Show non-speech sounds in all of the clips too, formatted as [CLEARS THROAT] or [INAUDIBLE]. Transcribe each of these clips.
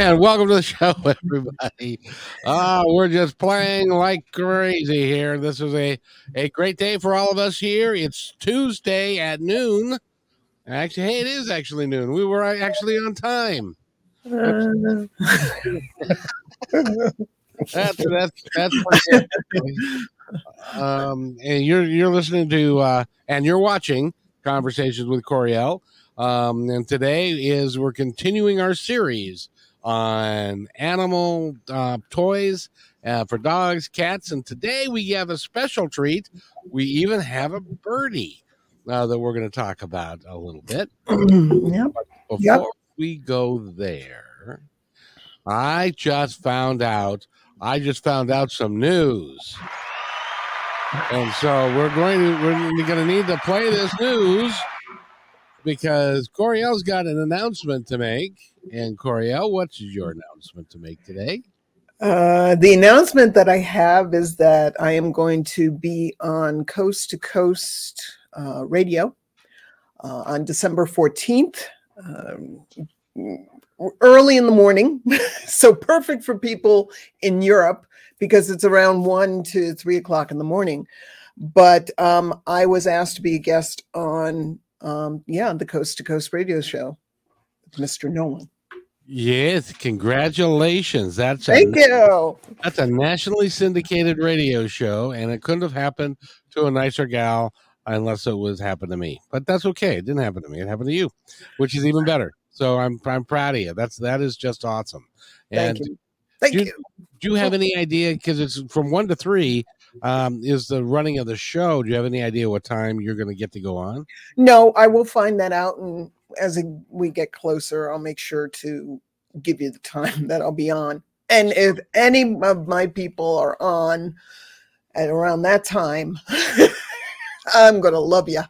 And welcome to the show, [LAUGHS] everybody. Uh, we're just playing like crazy here. This is a, a great day for all of us here. It's Tuesday at noon. Actually, hey, it is actually noon. We were actually on time. [LAUGHS] that's that's that's um, and you're you're listening to uh, and you're watching conversations with Coriel. Um, and today is we're continuing our series on animal uh, toys uh, for dogs, cats, and today we have a special treat. We even have a birdie uh, that we're going to talk about a little bit. [CLEARS THROAT] yep. Before Yep. we go there, I just found out. I just found out some news. And so we're going to we're going to need to play this news because Coriel's got an announcement to make. And Coriel, what's your announcement to make today? Uh, the announcement that I have is that I am going to be on Coast to Coast uh, Radio uh, on December 14th, um, early in the morning. [LAUGHS] so perfect for people in Europe because it's around 1 to 3 o'clock in the morning. But um, I was asked to be a guest on, um, yeah, the Coast to Coast Radio Show with Mr. Nolan. Yes, congratulations. That's Thank a, you. That's a nationally syndicated radio show, and it couldn't have happened to a nicer gal unless it was happened to me. But that's okay. It didn't happen to me. It happened to you, which is even better. So I'm I'm proud of you. That's that is just awesome. And Thank you. Thank do you, you. do you have any idea? Because it's from one to three. Um, is the running of the show? Do you have any idea what time you're going to get to go on? No, I will find that out, and as we get closer, I'll make sure to give you the [LAUGHS] time that I'll be on. And if any of my people are on at around that time, [LAUGHS] I'm gonna love you.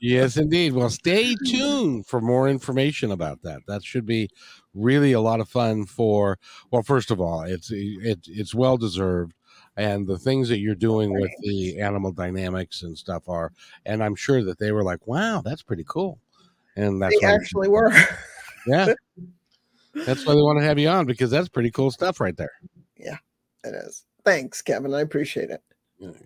yes, indeed. Well, stay tuned for more information about that. That should be really a lot of fun. For well, first of all, it's it, it's well deserved, and the things that you're doing with the animal dynamics and stuff are, and I'm sure that they were like, "Wow, that's pretty cool," and that's They actually [LAUGHS] were. yeah. [LAUGHS] That's why they want to have you on because that's pretty cool stuff right there. Yeah it is. Thanks, Kevin. I appreciate it.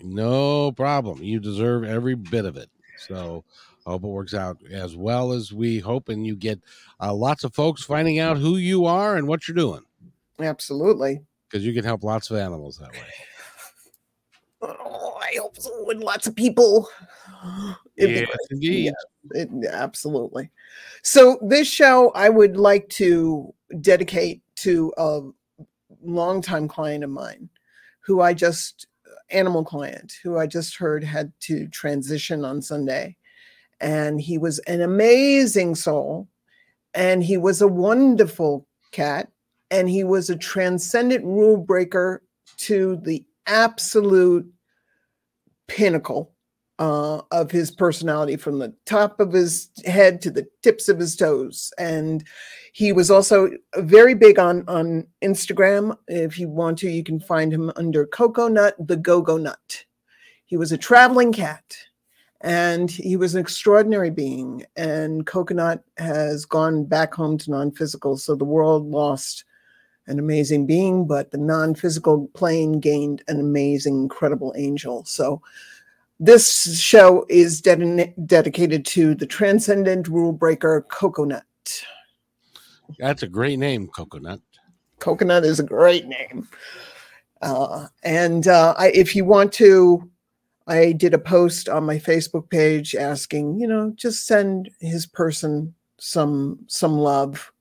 No problem. You deserve every bit of it. So I hope it works out as well as we hope, and you get uh, lots of folks finding out who you are and what you're doing Absolutely. because you can help lots of animals that way. I hope so. And lots of people. Yes, indeed. It, absolutely. So this show I would like to dedicate to a longtime client of mine who I just animal client who I just heard had to transition on Sunday. And he was an amazing soul and he was a wonderful cat and he was a transcendent rule breaker to the absolute pinnacle uh, of his personality from the top of his head to the tips of his toes. And he was also very big on, on Instagram. If you want to, you can find him under Coco Nut, the Go Go Nut. He was a traveling cat and he was an extraordinary being. And Coconut has gone back home to non physical. So the world lost an amazing being, but the non physical plane gained an amazing, incredible angel. So this show is dedi- dedicated to the transcendent rule breaker Coconut. That's a great name, Coconut. Coconut is a great name. Uh, and uh, I, if you want to, I did a post on my Facebook page asking, you know, just send his person some some love,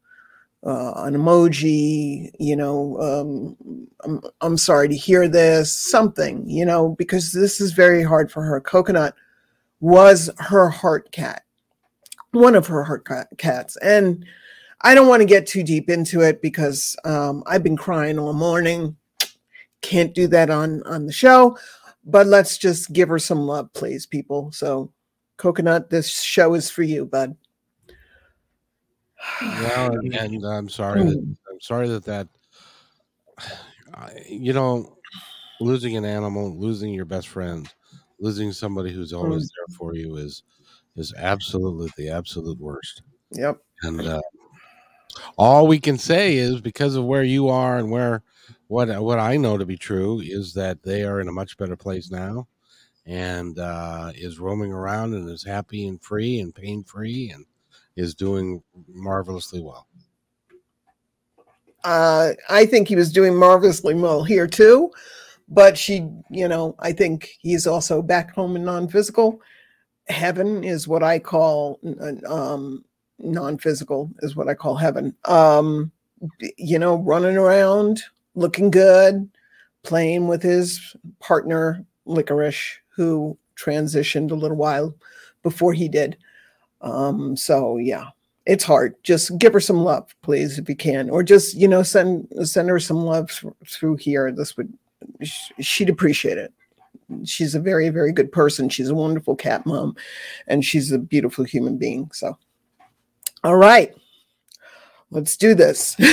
uh, an emoji, you know, um, I'm, I'm sorry to hear this, something, you know, because this is very hard for her. Coconut was her heart cat, one of her heart cat- cats, and I don't want to get too deep into it because um, I've been crying all morning. Can't do that on on the show, but let's just give her some love, please, people. So, Coconut, this show is for you, bud. And, [SIGHS] and I'm sorry that I'm sorry that that you know losing an animal, losing your best friend, losing somebody who's always there for you is is absolutely the absolute worst. Yep. And uh, All we can say is because of where you are and where what what I know to be true is that they are in a much better place now, and uh, is roaming around and is happy and free and pain free and is doing marvelously well. Uh, I think he was doing marvelously well here too, but she, you know, I think he's also back home in non-physical. Heaven is what I call um, non-physical is what I call heaven. Um, you know, running around, looking good, playing with his partner Licorice, who transitioned a little while before he did. Um, so yeah, it's hard. Just give her some love, please, if you can, or just you know send send her some love through here. This would she'd appreciate it. She's a very very good person. She's a wonderful cat mom, and she's a beautiful human being. So, all right, let's do this. [LAUGHS]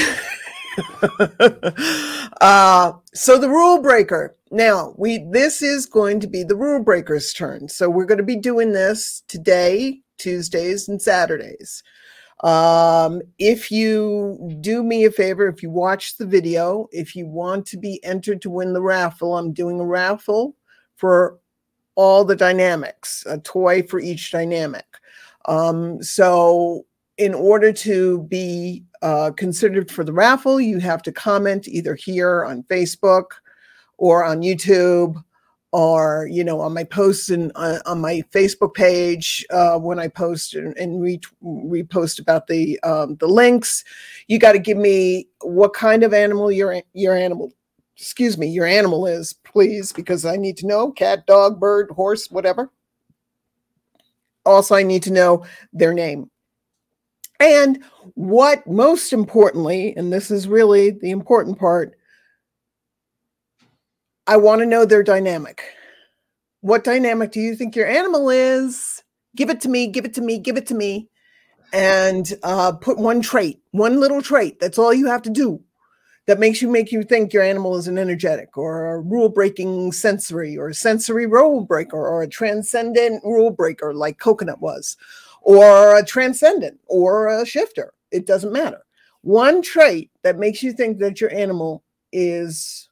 uh, so the rule breaker. Now we this is going to be the rule breaker's turn. So we're going to be doing this today, Tuesdays and Saturdays. Um, if you do me a favor, if you watch the video, if you want to be entered to win the raffle, I'm doing a raffle for all the dynamics, a toy for each dynamic. Um, so in order to be uh, considered for the raffle, you have to comment either here on Facebook or on YouTube or you know on my posts and uh, on my facebook page uh, when i post and, and re- repost about the um, the links you got to give me what kind of animal your your animal excuse me your animal is please because i need to know cat dog bird horse whatever. Also i need to know their name. And what most importantly and this is really the important part I want to know their dynamic. What dynamic do you think your animal is? Give it to me, give it to me, give it to me. And uh, put one trait, one little trait. That's all you have to do that makes you make you think your animal is an energetic or a rule breaking sensory or a sensory rule breaker or a transcendent rule breaker like coconut was or a transcendent or a shifter it doesn't matter one trait that makes you think that your animal is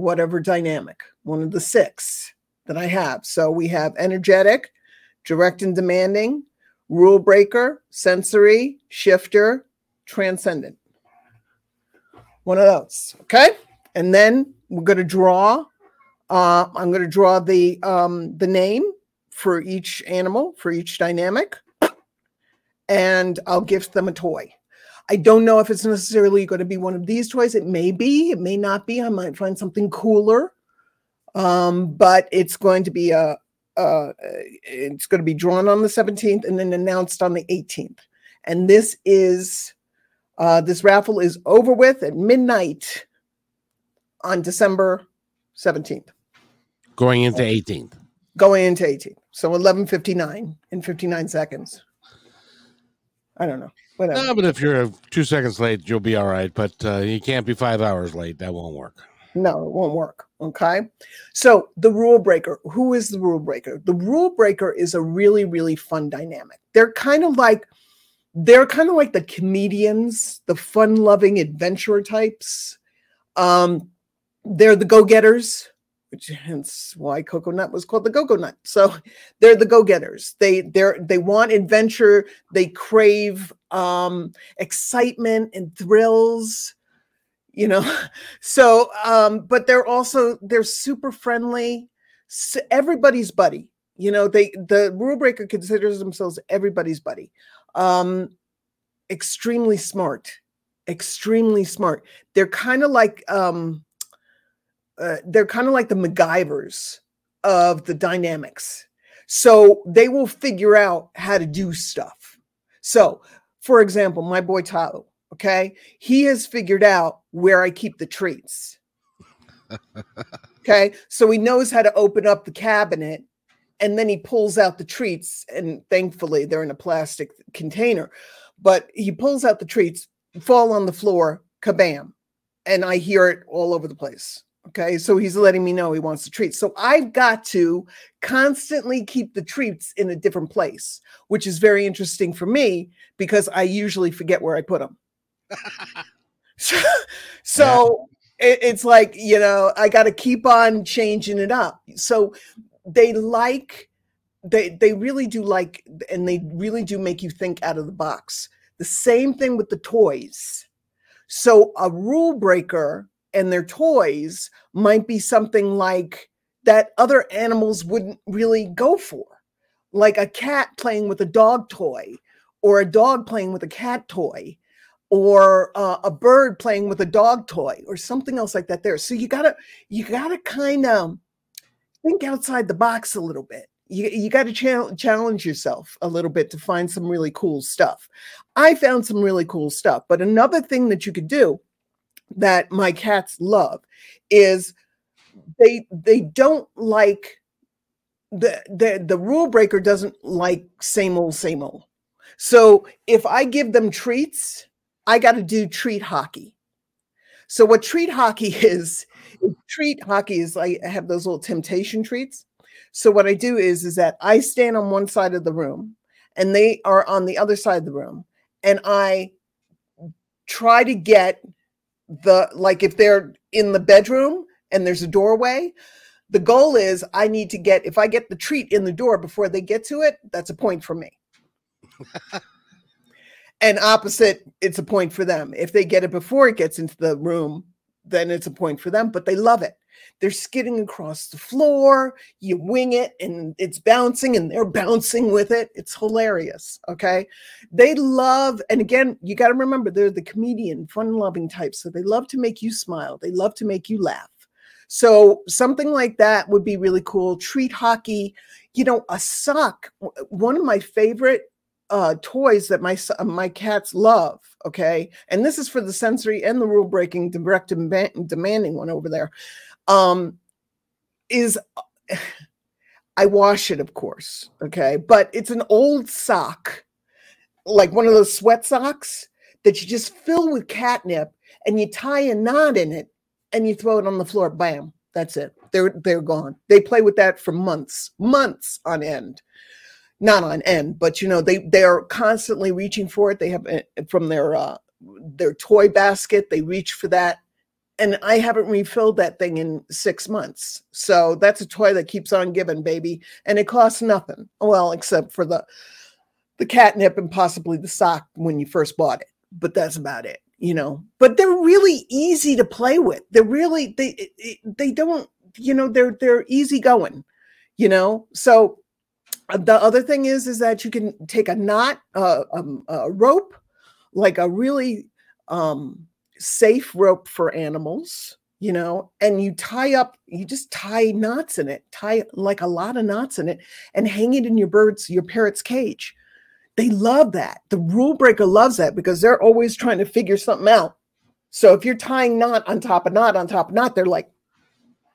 whatever dynamic, one of the six that I have. So we have energetic, direct and demanding, rule breaker, sensory, shifter, transcendent. One of those. Okay. And then we're going to draw. Uh, I'm going to draw the um, the name for each animal, for each dynamic, and I'll gift them a toy. I don't know if it's necessarily going to be one of these toys. It may be, it may not be. I might find something cooler. Um, but it's going to be a, uh, it's going to be drawn on the 17th and then announced on the 18th. And this is uh, this raffle is over with at midnight on December 17th. Going into 18th. Going into 18th. So 11:59 in 59 seconds. I don't know. Whatever. No, but if you're two seconds late, you'll be all right. But uh, you can't be five hours late. That won't work. No, it won't work. Okay. So the rule breaker, who is the rule breaker? The rule breaker is a really, really fun dynamic. They're kind of like they're kind of like the comedians, the fun-loving adventurer types. Um, they're the go-getters which hence why coconut was called the go-go nut so they're the go-getters they they're they want adventure they crave um excitement and thrills you know? [LAUGHS] So um but they're also they're super friendly. So everybody's buddy you know? They the rule breaker considers themselves everybody's buddy. Um extremely smart extremely smart. They're kind of like um uh, they're kind of like the MacGyvers of the dynamics. So they will figure out how to do stuff. So, for example, my boy Tyler, okay, he has figured out where I keep the treats. [LAUGHS] okay, so he knows how to open up the cabinet and then he pulls out the treats, and thankfully they're in a plastic container. But he pulls out the treats, fall on the floor, kabam, and I hear it all over the place. Okay, so he's letting me know he wants the treats. So I've got to constantly keep the treats in a different place, which is very interesting for me because I usually forget where I put them. so, [LAUGHS] [LAUGHS] so it, it's like you know i got to keep on changing it up so they like they they really do like and they really do make you think out of the box the same thing with the toys so a rule breaker and their toys might be something like that other animals wouldn't really go for like a cat playing with a dog toy or a dog playing with a cat toy or uh, a bird playing with a dog toy or something else like that there. So you gotta you gotta kind of think outside the box a little bit. You, you got to cha- challenge yourself a little bit to find some really cool stuff. I found some really cool stuff but another thing that you could do that my cats love is they they don't like the the the rule breaker doesn't like same old same old so if i give them treats I got to do treat hockey. So what treat hockey [LAUGHS] is, treat hockey is like I have those little temptation treats. So what I do is is that I stand on one side of the room and they are on the other side of the room and I try to get the like if they're in the bedroom and there's a doorway, the goal is I need to get if I get the treat in the door before they get to it, that's a point for me. [LAUGHS] and opposite it's a point for them if they get it before it gets into the room then it's a point for them but they love it they're skidding across the floor. You wing it and it's bouncing and they're bouncing with it. It's hilarious okay? They love and again you got to remember they're the comedian fun loving type so they love to make you smile. They love to make you laugh. So something like that would be really cool. Treat hockey you know a sock one of my favorite uh, toys that my my cats love. Okay, and this is for the sensory and the rule breaking, direct and demanding one over there. Um, is I wash it, of course. Okay, but it's an old sock, like one of those sweat socks that you just fill with catnip, and you tie a knot in it, and you throw it on the floor. Bam, that's it. They're they're gone. They play with that for months, months on end not on end, but you know they they're constantly reaching for it. They have eh, from their uh, their toy basket. They reach for that, and I haven't refilled that thing in six months. So that's a toy that keeps on giving, baby, and it costs nothing. Well, except for the the catnip and possibly the sock when you first bought it, but that's about it. You know, but they're really easy to play with. They're really they they don't you know they're they're easy going. You know, so the other thing is is that you can take a knot uh, um, a rope like a really um, safe rope for animals you know and you tie up you just tie knots in it tie like a lot of knots in it and hang it in your bird's your parrot's cage. They love that. The rule breaker loves that because they're always trying to figure something out. So if you're tying knot on top of knot on top of knot they're like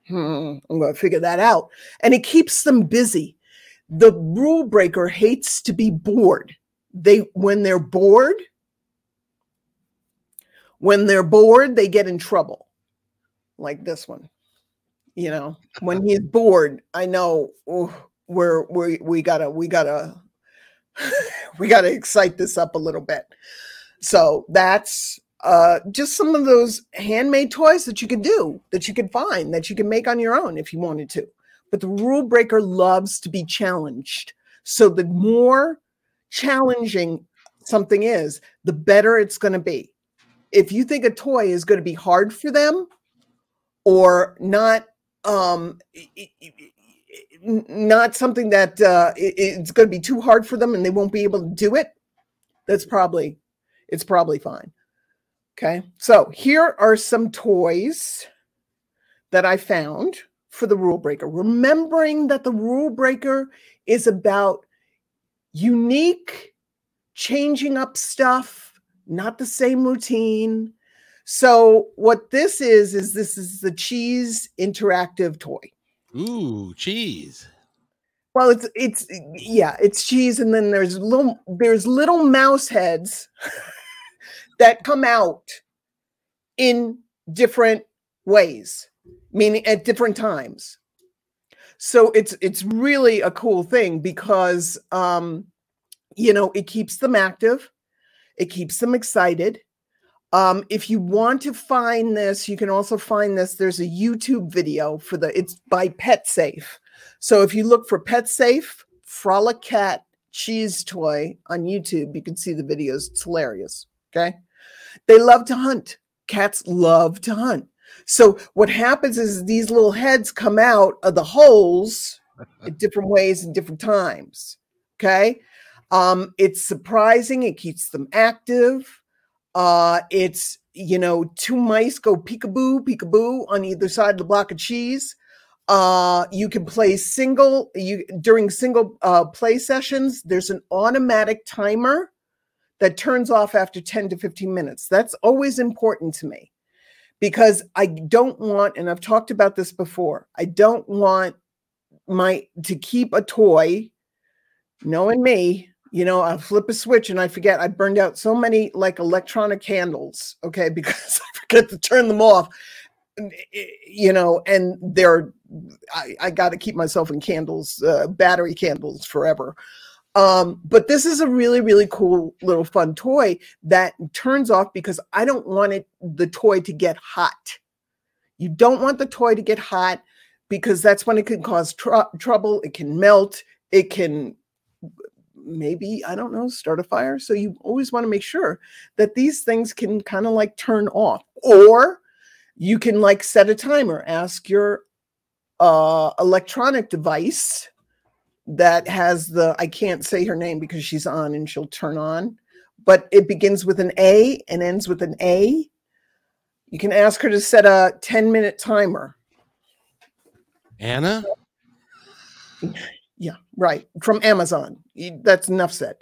hmm i'm going to figure that out. And it keeps them busy. The rule breaker hates to be bored. They when they're bored, when they're bored, they get in trouble. Like this one. You know, when he's bored, I know oh, we're we we gotta we gotta [LAUGHS] we gotta excite this up a little bit. So that's uh, just some of those handmade toys that you can do, that you can find, that you can make on your own if you wanted to but the rule breaker loves to be challenged. So the more challenging something is, the better it's going to be. If you think a toy is going to be hard for them or not um not something that uh, it's going to be too hard for them and they won't be able to do it that's probably it's probably fine. Okay so here are some toys that i found for the rule breaker, remembering that the rule breaker is about unique, changing up stuff, not the same routine. So, what this is, is this is the cheese interactive toy. Ooh, cheese. Well, it's it's yeah, it's cheese, and then there's little there's little mouse heads [LAUGHS] that come out in different ways meaning at different times. So it's it's really a cool thing because um, you know it keeps them active, it keeps them excited. Um, if you want to find this, you can also find this. There's a YouTube video for the, it's by PetSafe. So if you look for PetSafe, Frolic Cat cheese toy on YouTube, you can see the videos. It's hilarious. Okay. They love to hunt. Cats love to hunt. So what happens is these little heads come out of the holes [LAUGHS] in different ways and different times. Okay. Um, it's surprising. It keeps them active. Uh, it's, you know, two mice go peekaboo, peekaboo on either side of the block of cheese. Uh, you can play single you during single uh, play sessions. There's an automatic timer that turns off after 10 to 15 minutes. That's always important to me because I don't want, and I've talked about this before, I don't want my to keep a toy, knowing me, you know, I'll flip a switch and I forget I burned out so many like electronic candles, okay, [LAUGHS] because I forget to turn them off. You know, and they're I, I got to keep myself in candles, uh, battery candles forever. Um, but this is a really, really cool little fun toy that turns off because I don't want it the toy to get hot. You don't want the toy to get hot because that's when it can cause tr- trouble. It can melt. It can maybe I don't know start a fire. So you always want to make sure that these things can kind of like turn off, or you can like set a timer. Ask your uh, electronic device that has the I can't say her name because she's on and she'll turn on, but it begins with an A and ends with an A. You can ask her to set a 10 minute timer. Anna? Yeah, right. From Amazon. That's enough said.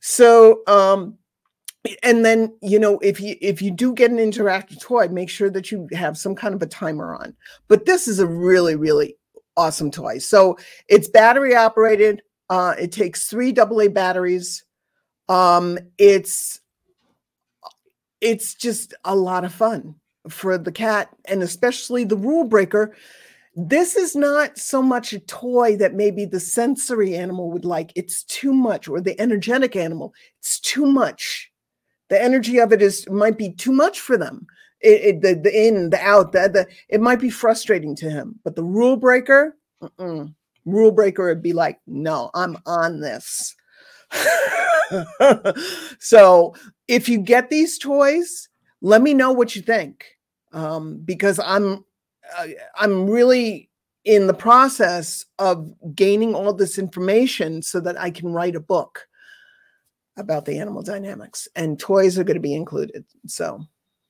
So um and then you know if you if you do get an interactive toy make sure that you have some kind of a timer on but this is a really really awesome toy. So it's battery operated. Uh, it takes three AA batteries. Um, it's it's just a lot of fun for the cat and especially the rule breaker. This is not so much a toy that maybe the sensory animal would like. It's too much, or the energetic animal. It's too much. The energy of it is might be too much for them it, it, the, the in, the out, the, the, it might be frustrating to him. But the rule breaker, rule breaker would be like, no, I'm on this. [LAUGHS] so if you get these toys, let me know what you think, um, because I'm I'm really in the process of gaining all this information so that I can write a book about the animal dynamics, and toys are going to be included. So.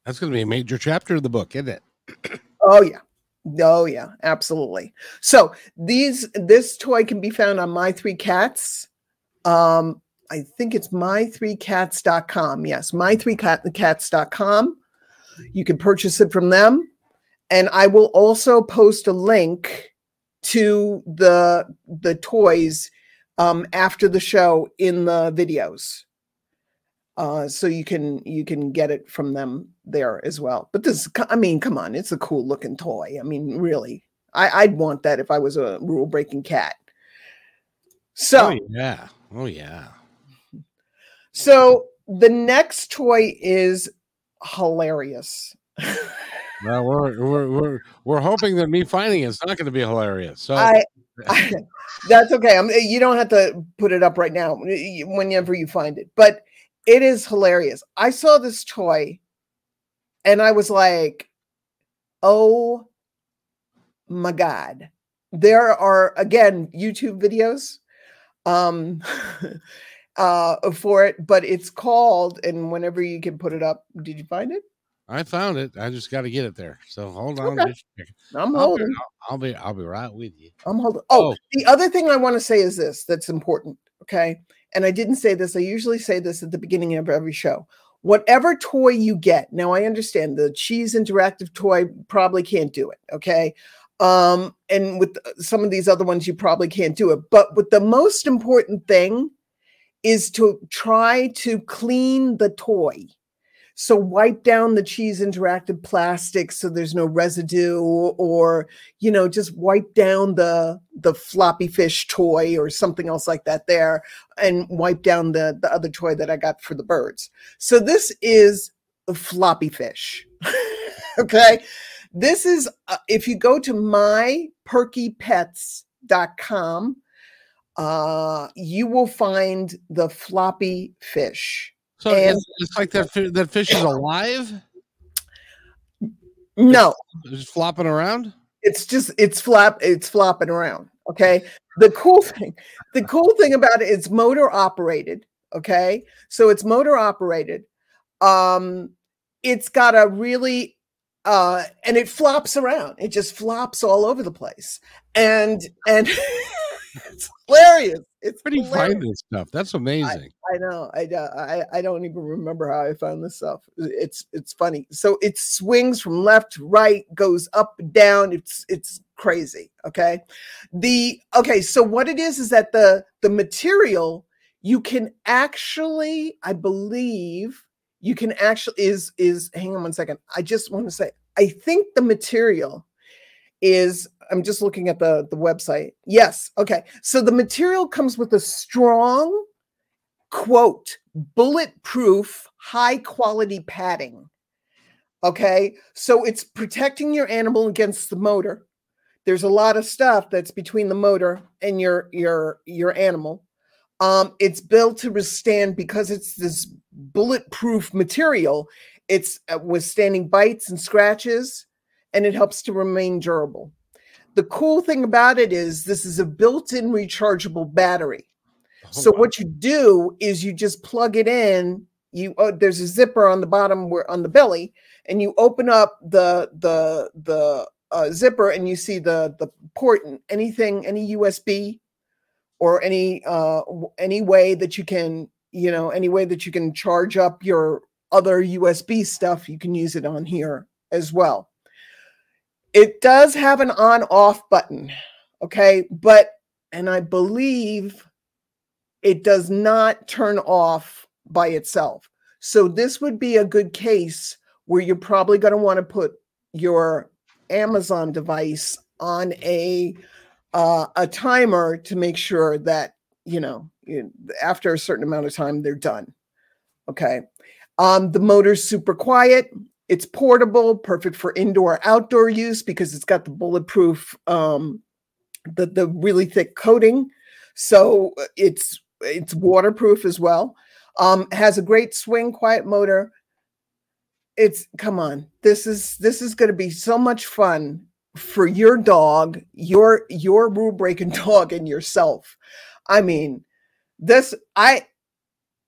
That's going to be a major chapter of the book, isn't it? [CLEARS THROAT] oh yeah. Oh yeah, absolutely. So these this toy can be found on My Three Cats. Um, I think it's my3cats.com. Yes, my3cats.com. You can purchase it from them. And I will also post a link to the the toys um, after the show in the videos uh, so you can you can get it from them there as well. But this, I mean, come on, it's a cool looking toy. I mean, really, I, would want that if I was a rule breaking cat. So oh, yeah, oh yeah. So the next toy is hilarious. [LAUGHS] well, we're we're we're we're hoping that me finding it's not going to be hilarious. So I, I that's okay. I'm, you don't have to put it up right now. Whenever you find it, but it is hilarious. I saw this toy and I was like, oh my God. There are again YouTube videos um [LAUGHS] uh for it, but it's called and whenever you can put it up, did you find it? I found it. I just got to get it there. So hold on. Okay. I'm holding. I'll be, I'll be I'll be right with you. I'm holding. Oh, oh, the other thing I want to say is this that's important. Okay and I didn't say this, I usually say this at the beginning of every show. Whatever toy you get, now I understand the cheese interactive toy probably can't do it, okay? Um, and with some of these other ones, you probably can't do it. But with the most important thing is to try to clean the toy. So wipe down the cheese interactive plastic so there's no residue or you know just wipe down the the floppy fish toy or something else like that there and wipe down the the other toy that I got for the birds. So this is floppy fish. [LAUGHS] okay. This is, uh, if you go to myperkypets.com, uh, you will find the floppy fish. So And- it's, it's like that that fish is alive, No, just flopping around. it's just it's flap it's flopping around okay? The cool thing the cool thing about it, it's motor operated okay? So it's motor operated. Um it's got a really uh and it flops around. It just flops all over the place. And and [LAUGHS] it's hilarious it's pretty find this stuff? That's amazing. I know. I, don't- I I don't even remember how I found this stuff. It's it's funny. So it swings from left to right, goes up and down. It's it's crazy. Okay. The okay. So what it is is that the the material you can actually, I believe, you can actually is is. Hang on one second. I just want to say, I think the material is I'm just looking at the the website. Yes. Okay. So the material comes with a strong quote bulletproof high quality padding. Okay? So it's protecting your animal against the motor. There's a lot of stuff that's between the motor and your your your animal. Um it's built to withstand because it's this bulletproof material. It's uh, withstanding bites and scratches and it helps to remain durable. The cool thing about it is this is a built-in rechargeable battery. So what you do is you just plug it in. You oh, there's a zipper on the bottom where on the belly, and you open up the the the uh, zipper, and you see the the port and anything, any USB or any uh any way that you can you know any way that you can charge up your other USB stuff. You can use it on here as well. It does have an on off button, okay, but and I believe it does not turn off by itself. So this would be a good case where you're probably going to want to put your Amazon device on a uh, a timer to make sure that you know after a certain amount of time they're done. Okay. Um, the motor's super quiet. It's portable, perfect for indoor outdoor use because it's got the bulletproof um, the the really thick coating. So uh, it's it's waterproof as well. Um, has a great swing, quiet motor. It's come on, this is this is going to be so much fun for your dog, your your rule breaking [LAUGHS] dog, and yourself. I mean, this I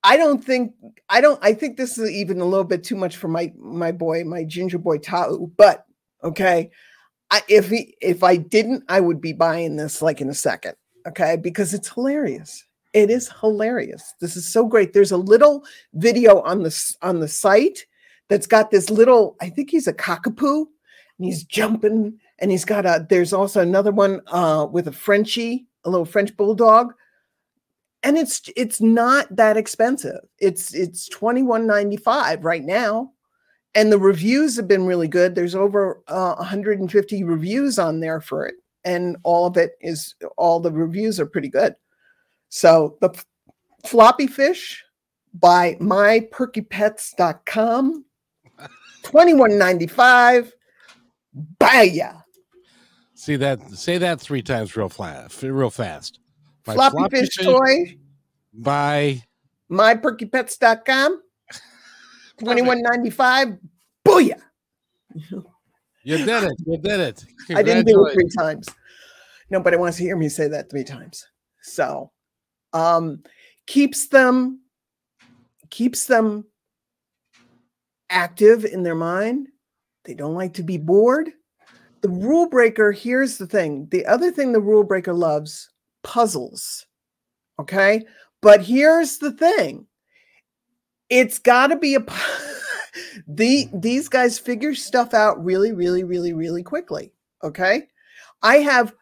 I don't think I don't I think this is even a little bit too much for my my boy, my ginger boy Tau. But okay, I, if he if I didn't, I would be buying this like in a second. Okay, because it's hilarious. It is hilarious. This is so great. There's a little video on the on the site that's got this little. I think he's a cockapoo, and he's jumping, and he's got a. There's also another one uh, with a Frenchie, a little French bulldog, and it's it's not that expensive. It's it's twenty one ninety five right now, and the reviews have been really good. There's over uh, 150 reviews on there for it, and all of it is all the reviews are pretty good. So the f- floppy fish by myperkypets.com, [LAUGHS] 21.95. Baya. See that? Say that three times real fast. Real fast. My Floppy, fish, toy, by myperkypets.com, [LAUGHS] 21.95. Booyah. you did it. You did it. I didn't do it three times. Nobody wants to hear me say that three times. So um keeps them keeps them active in their mind. They don't like to be bored. The rule breaker, here's the thing. The other thing the rule breaker loves, puzzles. Okay? But here's the thing. It's got to be a [LAUGHS] the these guys figure stuff out really really really really quickly, okay? I have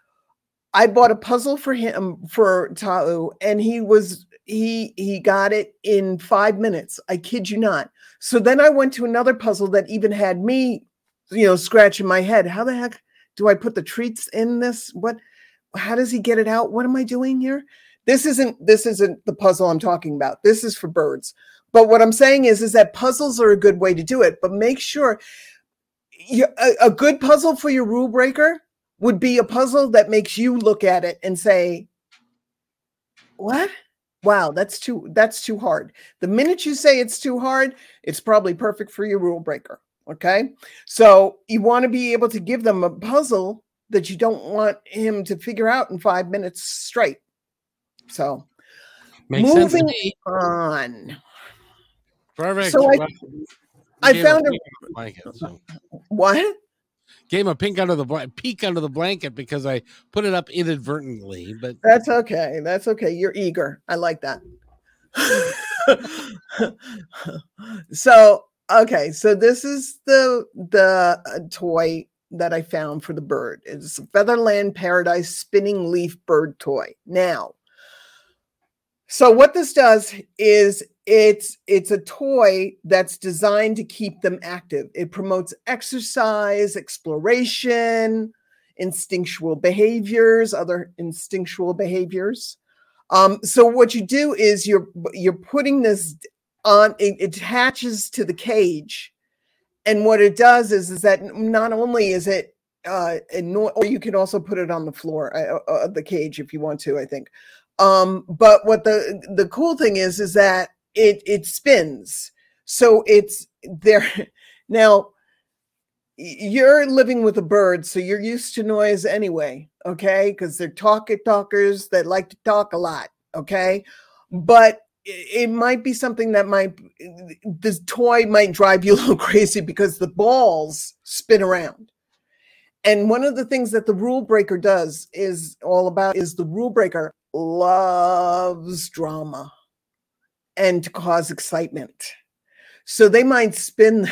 I bought a puzzle for him for Tau and he was he he got it in 5 minutes. I kid you not. So then I went to another puzzle that even had me you know scratching my head. How the heck do I put the treats in this? What how does he get it out? What am I doing here? This isn't this isn't the puzzle I'm talking about. This is for birds. But what I'm saying is, is that puzzles are a good way to do it. But make sure you, a, a good puzzle for your rule breaker would be a puzzle that makes you look at it and say, "What? Wow, that's too that's too hard." The minute you say it's too hard, it's probably perfect for your rule breaker. Okay, so you want to be able to give them a puzzle that you don't want him to figure out in five minutes straight. So, Makes moving me. on. Perfect. So I- Well, I gave found a- peek under the blanket, so. What? Gave him a pink under the bl- peek under the blanket because I put it up inadvertently, but That's okay. That's okay. You're eager. I like that. [LAUGHS] so, okay. So this is the the uh, toy that I found for the bird. It's a Featherland Paradise spinning leaf bird toy. Now, so what this does is it's it's a toy that's designed to keep them active. It promotes exercise, exploration, instinctual behaviors, other instinctual behaviors. Um, so what you do is you're you're putting this on it attaches to the cage, and what it does is is that not only is it uh or you can also put it on the floor uh, uh, of the cage if you want to, I think. Um, but what the the cool thing is is that it it spins, so it's there [LAUGHS] now you're living with a bird, so you're used to noise anyway, okay? Because they're talky talkers that like to talk a lot, okay? But it might be something that might this toy might drive you a little [LAUGHS] crazy because the balls spin around. And one of the things that the rule breaker does is all about is the rule breaker loves drama and to cause excitement. So they might spin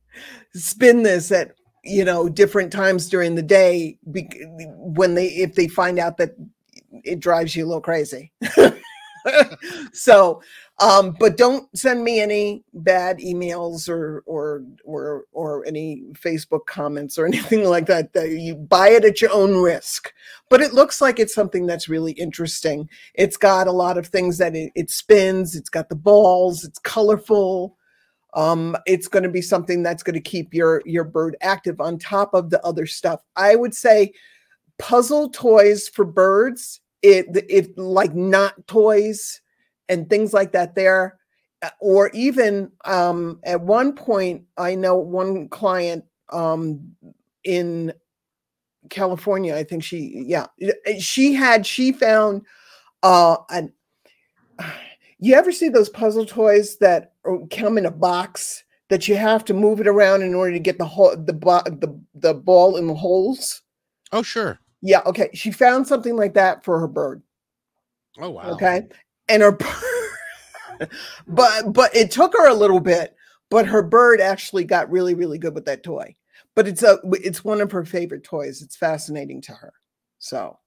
[LAUGHS] spin this at you know different times during the day when they if they find out that it drives you a little crazy [LAUGHS] [LAUGHS] so um but don't send me any bad emails or or or or any facebook comments or anything [LAUGHS] like that that you buy it at your own risk. But it looks like it's something that's really interesting. It's got a lot of things that it, it spins it's got the balls it's colorful. Um, it's going to be something that's going to keep your your bird active on top of the other stuff. I would say puzzle toys for birds, it it like not toys and things like that there, uh, or even um, at one point I know one client um, in California. I think she yeah she had she found uh, an you ever see those puzzle toys that come in a box that you have to move it around in order to get the hole the, the the ball in the holes oh sure. Yeah okay she found something like that for her bird. Oh wow. okay and her bird [LAUGHS] but but it took her a little bit but her bird actually got really really good with that toy. But it's a it's one of her favorite toys. It's fascinating to her. So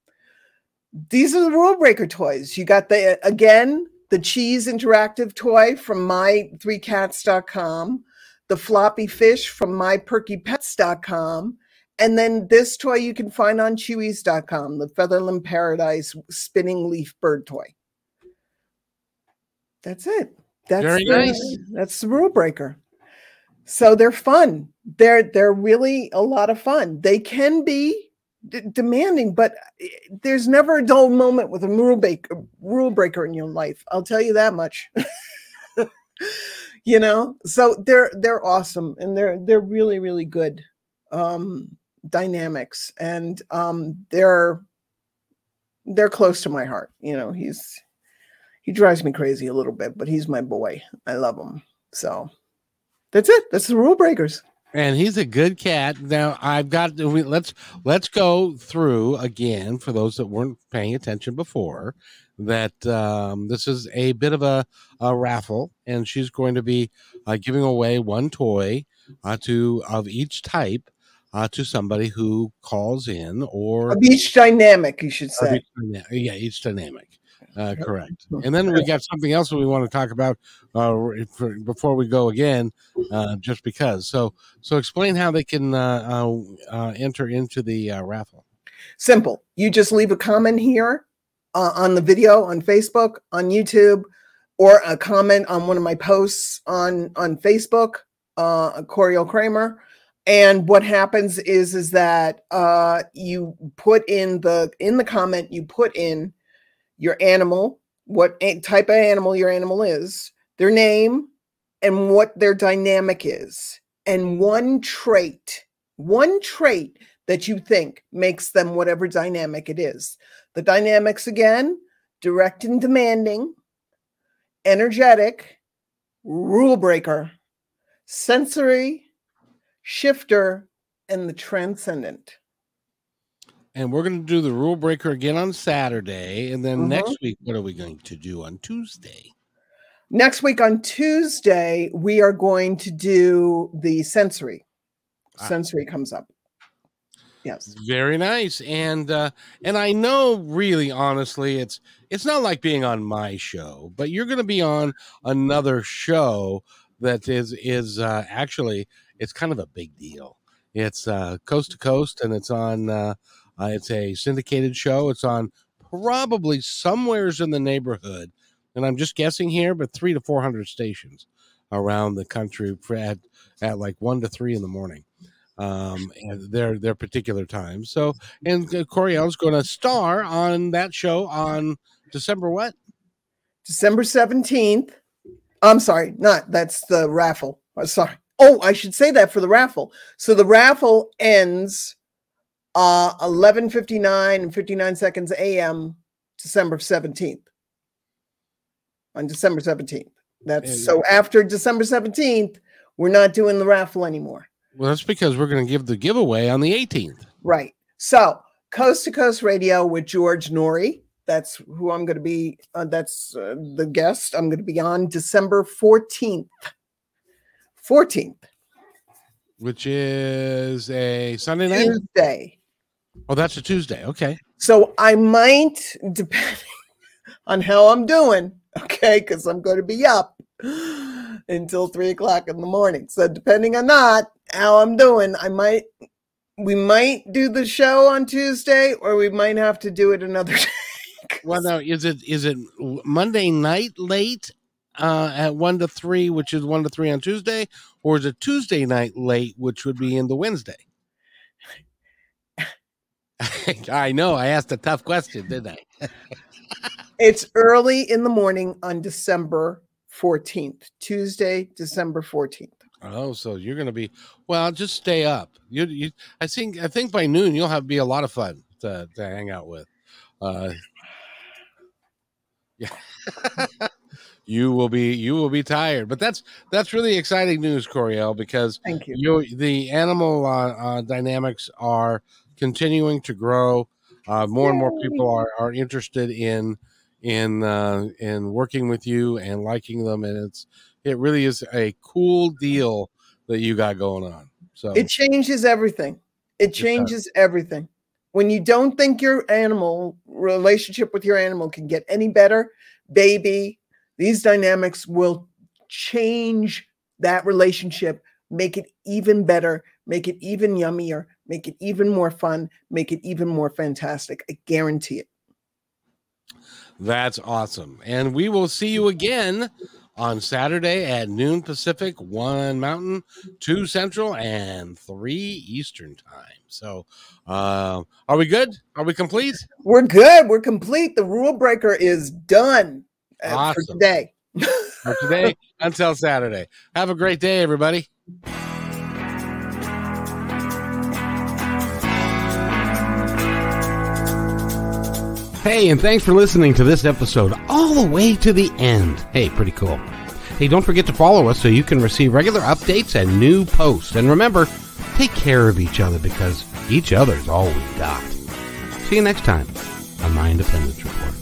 these are the rule breaker toys. You got the again the cheese interactive toy from my3cats.com the floppy fish from myperkypets.com and then this toy you can find on chewies.com the featherland paradise spinning leaf bird toy. That's it. That's Very the- nice. that's the rule breaker. So they're fun. They're they're really a lot of fun. They can be d- demanding but eh, there's never a dull moment with a rule breaker rule breaker in your life. I'll tell you that much. [LAUGHS] You know? So they're they're awesome and they're they're really really good. Um dynamics and um they're they're close to my heart you know he's he drives me crazy a little bit but he's my boy. I love him. So that's it. That's the rule breakers. And he's a good cat. Now I've got we, let's let's go through again for those that weren't paying attention before that um, this is a bit of a, a raffle, and she's going to be uh, giving away one toy uh, to of each type uh, to somebody who calls in or a beach dynamic you should say each dyna- yeah, each dynamic. Uh, correct. And then we got something else that we want to talk about uh, for, before we go again, uh, just because. So, so explain how they can uh, uh, uh, enter into the uh, raffle. simple you just leave a comment here uh, on the video on facebook on youtube or a comment on one of my posts on on Facebook, uh, Coriel Kramer. And what happens is is that uh, you put in the in the comment you put in your animal, what type of animal your animal is, their name, and what their dynamic is, and one trait, one trait that you think makes them whatever dynamic it is. The dynamics again direct and demanding, energetic, rule breaker, sensory, shifter, and the transcendent. And we're going to do the rule breaker again on Saturday. And then mm-hmm. next week, what are we going to do on Tuesday? Next week on Tuesday, we are going to do the sensory. Ah. Sensory comes up. Yes. Very nice. And uh and I know really honestly it's it's not like being on my show, but you're going to be on another show that is is uh actually it's kind of a big deal. It's uh coast to coast and it's on uh, uh it's a syndicated show. It's on probably somewheres in the neighborhood and I'm just guessing here, but three to 400 stations around the country at, at like one to three in the morning um, and their their particular time. So, and uh, Coriel's going to star on that show on December what? December seventeenth. I'm sorry, not that's the raffle. Oh, sorry. Oh, I should say that for the raffle. So the raffle ends uh 11:59 and 59 seconds a.m. December 17th. On December 17th. That's so after December 17th, we're not doing the raffle anymore. Well, that's because we're going to give the giveaway on the 18th. Right. So, Coast to Coast Radio with George Noory. That's who I'm going to be. Uh, that's uh, the guest. I'm going to be on December 14th. 14th. Which is a Sunday night? Tuesday. Oh, that's a Tuesday. Okay. So I might, depending [LAUGHS] on how I'm doing, okay, because I'm going to be up [GASPS] until three o'clock in the morning. So depending on that, how I'm doing, I might we might do the show on Tuesday, or we might have to do it another [LAUGHS] day. well, now is it is it Monday night late uh, at one to three, which is one to three on Tuesday, or is it Tuesday night late, which would be in the Wednesday? [LAUGHS] I know I asked a tough question, didn't I? [LAUGHS] it's early in the morning on December 14th, Tuesday, December 14th. Oh, so you're going to be well. Just stay up. You, you, I think, I think by noon you'll have be a lot of fun to, to hang out with. Uh, [LAUGHS] yeah, you will be, you will be tired, but that's that's really exciting news, Coriel, because thank you. you the animal uh, uh, dynamics are continuing to grow. Uh, more Yay. and more people are are interested in in uh, in working with you and liking them, and it's it really is a cool deal that you got going on. So it changes everything. It changes everything. When you don't think your animal relationship with your animal can get any better, baby, these dynamics will change that relationship, make it even better, make it even yummier, make it even more fun, make it even more fantastic. I guarantee it. That's awesome. And we will see you again on Saturday at noon Pacific, 1 Mountain, 2 Central, and 3 Eastern time. So, uh, are we good? Are we complete? We're good. We're complete. The rule breaker is done awesome. for today. [LAUGHS] for today until Saturday. Have a great day, everybody. Hey, and thanks for listening to this episode all the way to the end. Hey, pretty cool. Hey, don't forget to follow us so you can receive regular updates and new posts. And remember, take care of each other because each other's all we got. See you next time on My Independence Report.